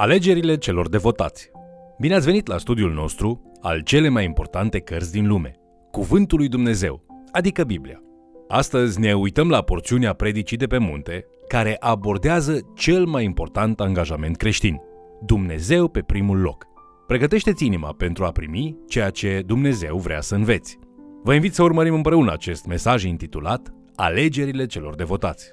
Alegerile celor devotați. Bine ați venit la studiul nostru al cele mai importante cărți din lume, Cuvântul lui Dumnezeu, adică Biblia. Astăzi ne uităm la porțiunea predicii de pe munte, care abordează cel mai important angajament creștin, Dumnezeu pe primul loc. Pregătește-ți inima pentru a primi ceea ce Dumnezeu vrea să înveți. Vă invit să urmărim împreună acest mesaj intitulat Alegerile celor devotați.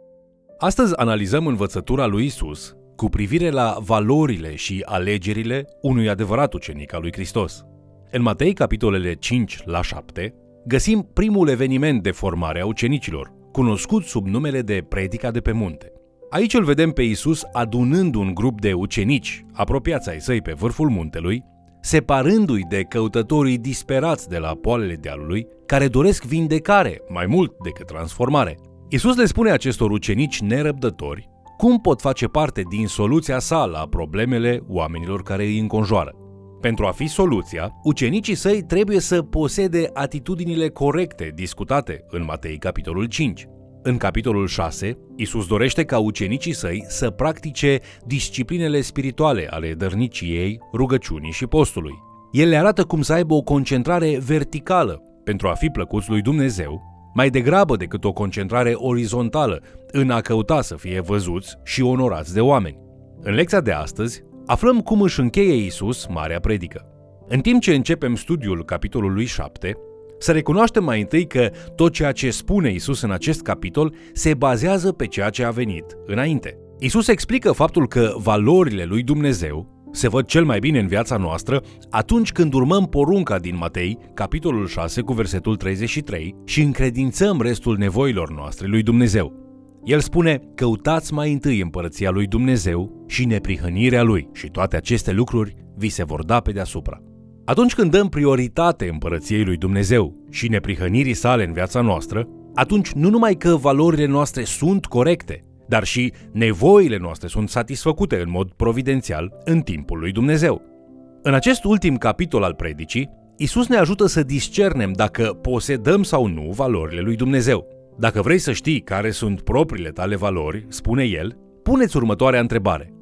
Astăzi analizăm învățătura lui Isus cu privire la valorile și alegerile unui adevărat ucenic al lui Hristos. În Matei, capitolele 5 la 7, găsim primul eveniment de formare a ucenicilor, cunoscut sub numele de Predica de pe munte. Aici îl vedem pe Isus adunând un grup de ucenici apropiați ai săi pe vârful muntelui, separându-i de căutătorii disperați de la poalele dealului, care doresc vindecare mai mult decât transformare. Isus le spune acestor ucenici nerăbdători cum pot face parte din soluția sa la problemele oamenilor care îi înconjoară. Pentru a fi soluția, ucenicii săi trebuie să posede atitudinile corecte discutate în Matei capitolul 5. În capitolul 6, Isus dorește ca ucenicii săi să practice disciplinele spirituale ale dărniciei, rugăciunii și postului. El le arată cum să aibă o concentrare verticală pentru a fi plăcuți lui Dumnezeu mai degrabă decât o concentrare orizontală în a căuta să fie văzuți și onorați de oameni. În lecția de astăzi, aflăm cum își încheie Isus Marea Predică. În timp ce începem studiul capitolului 7, să recunoaștem mai întâi că tot ceea ce spune Isus în acest capitol se bazează pe ceea ce a venit înainte. Isus explică faptul că valorile lui Dumnezeu se văd cel mai bine în viața noastră atunci când urmăm porunca din Matei, capitolul 6 cu versetul 33 și încredințăm restul nevoilor noastre lui Dumnezeu. El spune, căutați mai întâi împărăția lui Dumnezeu și neprihănirea lui și toate aceste lucruri vi se vor da pe deasupra. Atunci când dăm prioritate împărăției lui Dumnezeu și neprihănirii sale în viața noastră, atunci nu numai că valorile noastre sunt corecte, dar și nevoile noastre sunt satisfăcute în mod providențial în timpul lui Dumnezeu. În acest ultim capitol al predicii, Isus ne ajută să discernem dacă posedăm sau nu valorile lui Dumnezeu. Dacă vrei să știi care sunt propriile tale valori, spune el, puneți următoarea întrebare.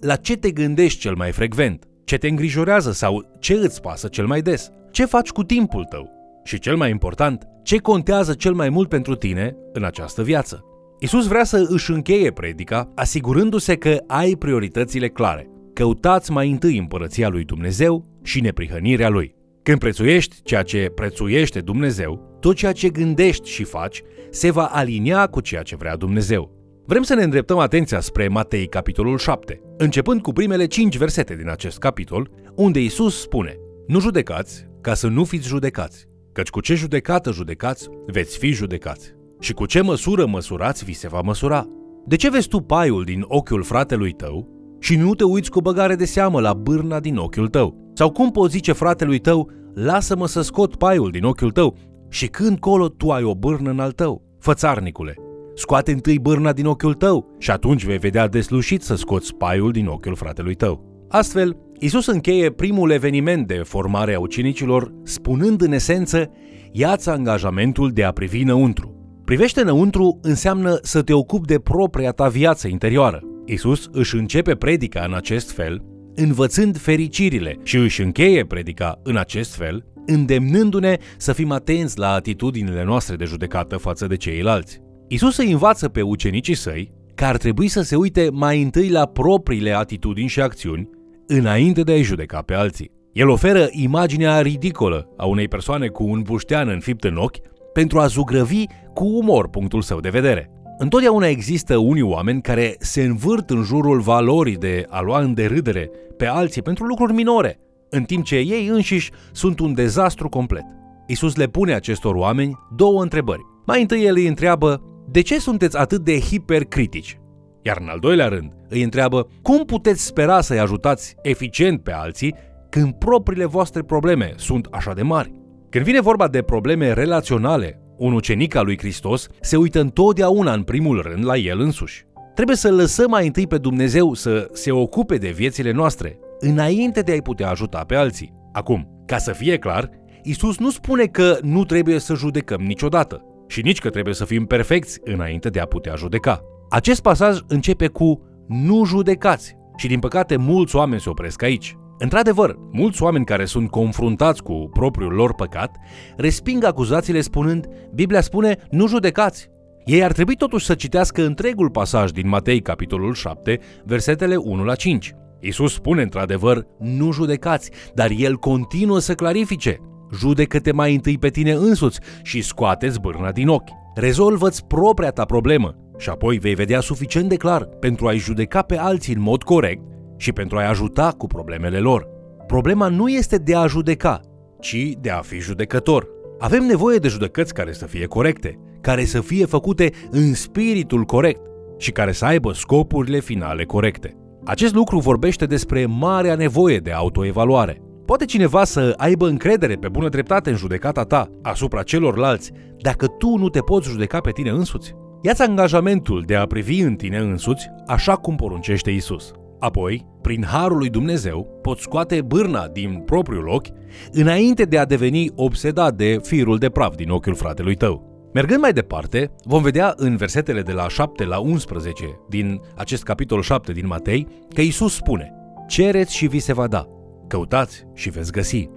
La ce te gândești cel mai frecvent? Ce te îngrijorează sau ce îți pasă cel mai des? Ce faci cu timpul tău? Și cel mai important, ce contează cel mai mult pentru tine în această viață? Isus vrea să își încheie predica asigurându-se că ai prioritățile clare. Căutați mai întâi împărăția lui Dumnezeu și neprihănirea lui. Când prețuiești ceea ce prețuiește Dumnezeu, tot ceea ce gândești și faci se va alinia cu ceea ce vrea Dumnezeu. Vrem să ne îndreptăm atenția spre Matei, capitolul 7, începând cu primele 5 versete din acest capitol, unde Isus spune Nu judecați ca să nu fiți judecați, căci cu ce judecată judecați, veți fi judecați și cu ce măsură măsurați vi se va măsura. De ce vezi tu paiul din ochiul fratelui tău și nu te uiți cu băgare de seamă la bârna din ochiul tău? Sau cum poți zice fratelui tău, lasă-mă să scot paiul din ochiul tău și când colo tu ai o bârnă în al tău? Fățarnicule, scoate întâi bârna din ochiul tău și atunci vei vedea deslușit să scoți paiul din ochiul fratelui tău. Astfel, Isus încheie primul eveniment de formare a ucenicilor, spunând în esență, ia-ți angajamentul de a privi înăuntru, Privește înăuntru înseamnă să te ocupi de propria ta viață interioară. Isus își începe predica în acest fel, învățând fericirile și își încheie predica în acest fel, îndemnându-ne să fim atenți la atitudinile noastre de judecată față de ceilalți. Isus îi învață pe ucenicii săi că ar trebui să se uite mai întâi la propriile atitudini și acțiuni înainte de a-i judeca pe alții. El oferă imaginea ridicolă a unei persoane cu un buștean înfipt în ochi pentru a zugrăvi cu umor punctul său de vedere. Întotdeauna există unii oameni care se învârt în jurul valorii de a lua în derâdere pe alții pentru lucruri minore, în timp ce ei înșiși sunt un dezastru complet. Isus le pune acestor oameni două întrebări. Mai întâi el îi întreabă, de ce sunteți atât de hipercritici? Iar în al doilea rând îi întreabă, cum puteți spera să-i ajutați eficient pe alții când propriile voastre probleme sunt așa de mari? Când vine vorba de probleme relaționale, un ucenic al lui Hristos se uită întotdeauna în primul rând la el însuși. Trebuie să lăsăm mai întâi pe Dumnezeu să se ocupe de viețile noastre, înainte de a-i putea ajuta pe alții. Acum, ca să fie clar, Isus nu spune că nu trebuie să judecăm niciodată și nici că trebuie să fim perfecți înainte de a putea judeca. Acest pasaj începe cu nu judecați Și din păcate mulți oameni se opresc aici. Într-adevăr, mulți oameni care sunt confruntați cu propriul lor păcat resping acuzațiile spunând Biblia spune nu judecați. Ei ar trebui totuși să citească întregul pasaj din Matei capitolul 7, versetele 1 la 5. Iisus spune într-adevăr, nu judecați, dar El continuă să clarifice. Judecă-te mai întâi pe tine însuți și scoateți bârna din ochi. Rezolvă-ți propria ta problemă și apoi vei vedea suficient de clar pentru a-i judeca pe alții în mod corect și pentru a-i ajuta cu problemele lor. Problema nu este de a judeca, ci de a fi judecător. Avem nevoie de judecăți care să fie corecte, care să fie făcute în spiritul corect și care să aibă scopurile finale corecte. Acest lucru vorbește despre marea nevoie de autoevaluare. Poate cineva să aibă încredere pe bună dreptate în judecata ta asupra celorlalți dacă tu nu te poți judeca pe tine însuți? Ia-ți angajamentul de a privi în tine însuți așa cum poruncește Isus. Apoi, prin harul lui Dumnezeu, poți scoate bârna din propriul ochi înainte de a deveni obsedat de firul de praf din ochiul fratelui tău. Mergând mai departe, vom vedea în versetele de la 7 la 11 din acest capitol 7 din Matei că Isus spune Cereți și vi se va da, căutați și veți găsi,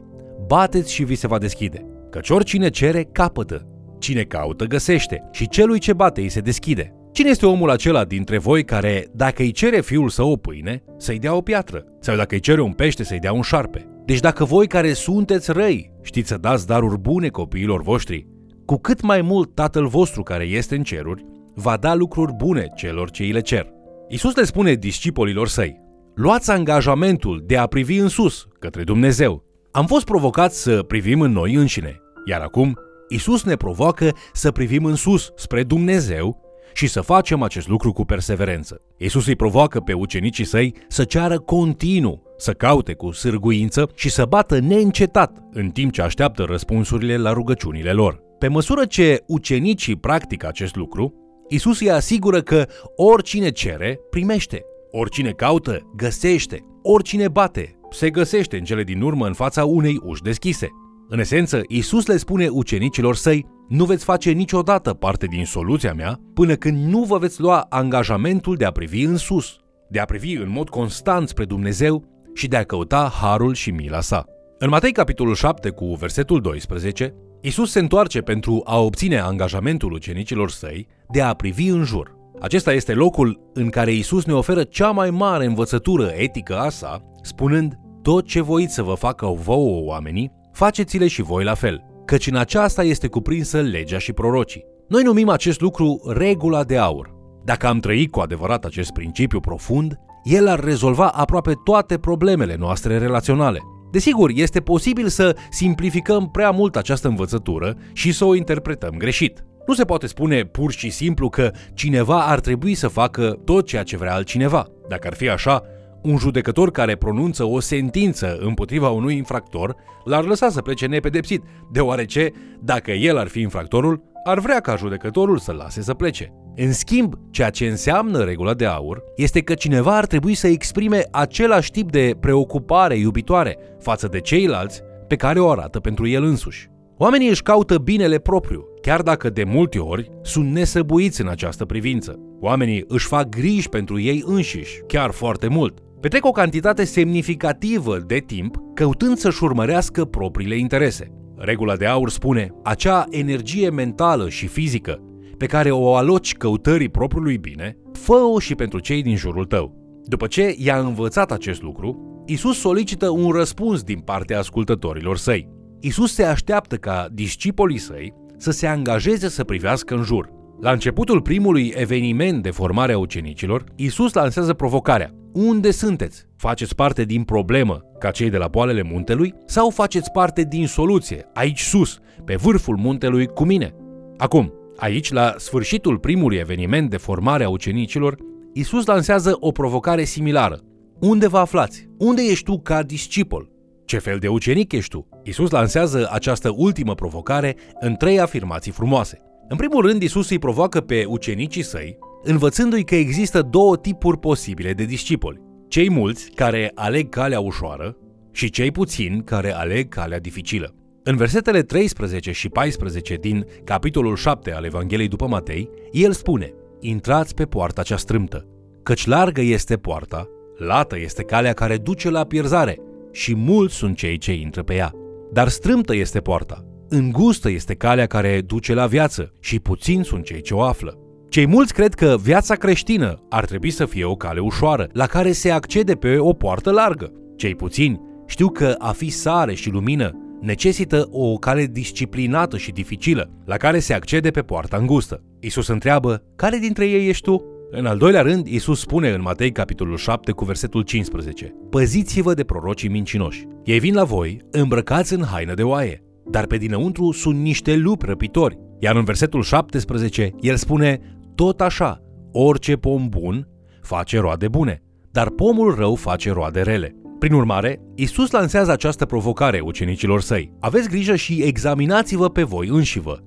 bateți și vi se va deschide, căci oricine cere capătă, cine caută găsește și celui ce bate îi se deschide. Cine este omul acela dintre voi care, dacă îi cere fiul său o pâine, să-i dea o piatră? Sau dacă îi cere un pește, să-i dea un șarpe? Deci dacă voi care sunteți răi știți să dați daruri bune copiilor voștri, cu cât mai mult Tatăl vostru care este în ceruri va da lucruri bune celor ce îi le cer. Isus le spune discipolilor săi, luați angajamentul de a privi în sus, către Dumnezeu. Am fost provocați să privim în noi înșine, iar acum Isus ne provoacă să privim în sus, spre Dumnezeu, și să facem acest lucru cu perseverență. Isus îi provoacă pe ucenicii săi să ceară continuu, să caute cu sârguință și să bată neîncetat în timp ce așteaptă răspunsurile la rugăciunile lor. Pe măsură ce ucenicii practică acest lucru, Isus îi asigură că oricine cere, primește. Oricine caută, găsește. Oricine bate, se găsește în cele din urmă în fața unei uși deschise. În esență, Isus le spune ucenicilor săi, nu veți face niciodată parte din soluția mea până când nu vă veți lua angajamentul de a privi în sus, de a privi în mod constant spre Dumnezeu și de a căuta harul și mila sa. În Matei capitolul 7 cu versetul 12, Isus se întoarce pentru a obține angajamentul ucenicilor săi de a privi în jur. Acesta este locul în care Isus ne oferă cea mai mare învățătură etică a sa, spunând, tot ce voiți să vă facă vouă oamenii, faceți-le și voi la fel, căci în aceasta este cuprinsă legea și prorocii. Noi numim acest lucru regula de aur. Dacă am trăit cu adevărat acest principiu profund, el ar rezolva aproape toate problemele noastre relaționale. Desigur, este posibil să simplificăm prea mult această învățătură și să o interpretăm greșit. Nu se poate spune pur și simplu că cineva ar trebui să facă tot ceea ce vrea altcineva. Dacă ar fi așa, un judecător care pronunță o sentință împotriva unui infractor l-ar lăsa să plece nepedepsit, deoarece, dacă el ar fi infractorul, ar vrea ca judecătorul să lase să plece. În schimb, ceea ce înseamnă regula de aur este că cineva ar trebui să exprime același tip de preocupare iubitoare față de ceilalți pe care o arată pentru el însuși. Oamenii își caută binele propriu, chiar dacă de multe ori sunt nesăbuiți în această privință. Oamenii își fac griji pentru ei înșiși, chiar foarte mult. Petrec o cantitate semnificativă de timp căutând să-și urmărească propriile interese. Regula de aur spune, acea energie mentală și fizică pe care o aloci căutării propriului bine, fă-o și pentru cei din jurul tău. După ce i-a învățat acest lucru, Isus solicită un răspuns din partea ascultătorilor săi. Isus se așteaptă ca discipolii săi să se angajeze să privească în jur. La începutul primului eveniment de formare a ucenicilor, Isus lansează provocarea. Unde sunteți? Faceți parte din problemă, ca cei de la poalele muntelui, sau faceți parte din soluție, aici sus, pe vârful muntelui cu mine? Acum, aici, la sfârșitul primului eveniment de formare a ucenicilor, Isus lansează o provocare similară. Unde vă aflați? Unde ești tu ca discipol? Ce fel de ucenic ești tu? Isus lansează această ultimă provocare în trei afirmații frumoase. În primul rând, Isus îi provoacă pe ucenicii săi, învățându-i că există două tipuri posibile de discipoli. Cei mulți care aleg calea ușoară și cei puțini care aleg calea dificilă. În versetele 13 și 14 din capitolul 7 al Evangheliei după Matei, el spune, Intrați pe poarta cea strâmtă, căci largă este poarta, lată este calea care duce la pierzare și mulți sunt cei ce intră pe ea. Dar strâmtă este poarta, îngustă este calea care duce la viață și puțini sunt cei ce o află. Cei mulți cred că viața creștină ar trebui să fie o cale ușoară, la care se accede pe o poartă largă. Cei puțini știu că a fi sare și lumină necesită o cale disciplinată și dificilă, la care se accede pe poarta îngustă. Isus întreabă, care dintre ei ești tu? În al doilea rând, Isus spune în Matei capitolul 7 cu versetul 15 Păziți-vă de prorocii mincinoși. Ei vin la voi îmbrăcați în haină de oaie, dar pe dinăuntru sunt niște lupi răpitori. Iar în versetul 17, el spune Tot așa, orice pom bun face roade bune, dar pomul rău face roade rele. Prin urmare, Isus lansează această provocare ucenicilor săi. Aveți grijă și examinați-vă pe voi înșivă.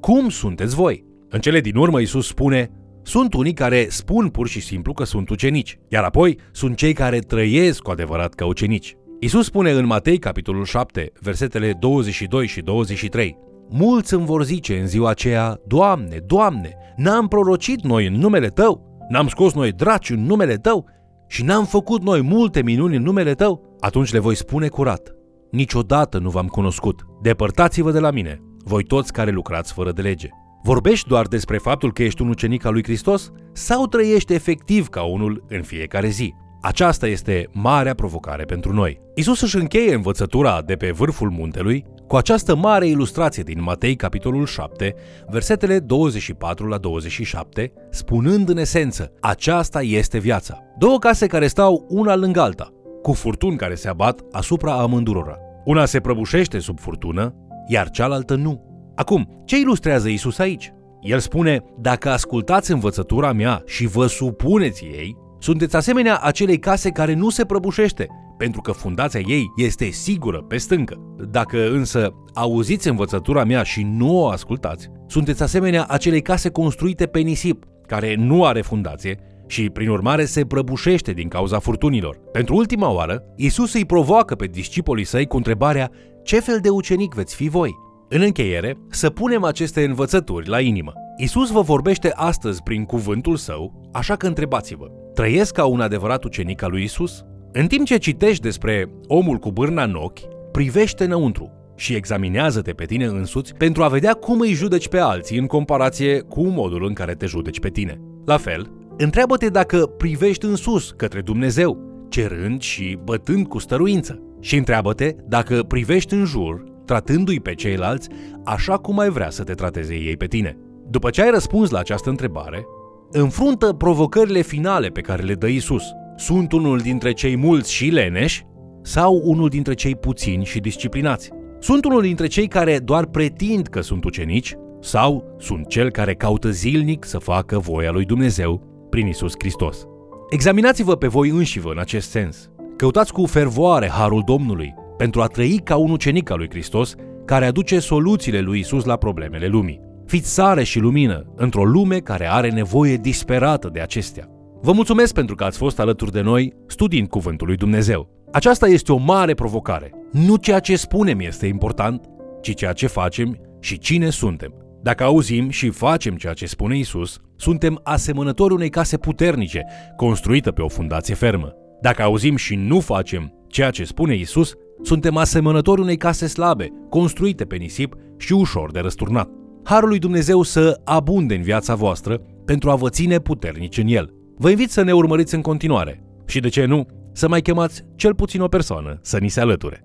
Cum sunteți voi? În cele din urmă, Isus spune, sunt unii care spun pur și simplu că sunt ucenici, iar apoi sunt cei care trăiesc cu adevărat ca ucenici. Isus spune în Matei, capitolul 7, versetele 22 și 23, Mulți îmi vor zice în ziua aceea, Doamne, Doamne, n-am prorocit noi în numele Tău? N-am scos noi draci în numele Tău? Și n-am făcut noi multe minuni în numele Tău? Atunci le voi spune curat, niciodată nu v-am cunoscut. Depărtați-vă de la mine, voi toți care lucrați fără de lege. Vorbești doar despre faptul că ești un ucenic al lui Hristos sau trăiești efectiv ca unul în fiecare zi? Aceasta este marea provocare pentru noi. Isus își încheie învățătura de pe vârful muntelui cu această mare ilustrație din Matei, capitolul 7, versetele 24 la 27, spunând în esență, aceasta este viața. Două case care stau una lângă alta, cu furtuni care se abat asupra amândurora. Una se prăbușește sub furtună, iar cealaltă nu. Acum, ce ilustrează Isus aici? El spune, dacă ascultați învățătura mea și vă supuneți ei, sunteți asemenea acelei case care nu se prăbușește, pentru că fundația ei este sigură pe stâncă. Dacă însă auziți învățătura mea și nu o ascultați, sunteți asemenea acelei case construite pe nisip, care nu are fundație și, prin urmare, se prăbușește din cauza furtunilor. Pentru ultima oară, Isus îi provoacă pe discipolii săi cu întrebarea ce fel de ucenic veți fi voi? În încheiere, să punem aceste învățături la inimă. Isus vă vorbește astăzi prin cuvântul său, așa că întrebați-vă, trăiesc ca un adevărat ucenic al lui Isus? În timp ce citești despre omul cu bârna în ochi, privește înăuntru și examinează-te pe tine însuți pentru a vedea cum îi judeci pe alții în comparație cu modul în care te judeci pe tine. La fel, întreabă-te dacă privești în sus către Dumnezeu, cerând și bătând cu stăruință. Și întreabă-te dacă privești în jur tratându-i pe ceilalți așa cum ai vrea să te trateze ei pe tine. După ce ai răspuns la această întrebare, înfruntă provocările finale pe care le dă Isus. Sunt unul dintre cei mulți și leneși sau unul dintre cei puțini și disciplinați? Sunt unul dintre cei care doar pretind că sunt ucenici sau sunt cel care caută zilnic să facă voia lui Dumnezeu prin Isus Hristos? Examinați-vă pe voi înșivă în acest sens. Căutați cu fervoare harul Domnului pentru a trăi ca un ucenic al lui Hristos care aduce soluțiile lui Isus la problemele lumii. Fiți sare și lumină într-o lume care are nevoie disperată de acestea. Vă mulțumesc pentru că ați fost alături de noi studiind Cuvântul lui Dumnezeu. Aceasta este o mare provocare. Nu ceea ce spunem este important, ci ceea ce facem și cine suntem. Dacă auzim și facem ceea ce spune Isus, suntem asemănători unei case puternice, construită pe o fundație fermă. Dacă auzim și nu facem ceea ce spune Isus, suntem asemănători unei case slabe, construite pe nisip și ușor de răsturnat. Harul lui Dumnezeu să abunde în viața voastră pentru a vă ține puternici în el. Vă invit să ne urmăriți în continuare și, de ce nu, să mai chemați cel puțin o persoană să ni se alăture.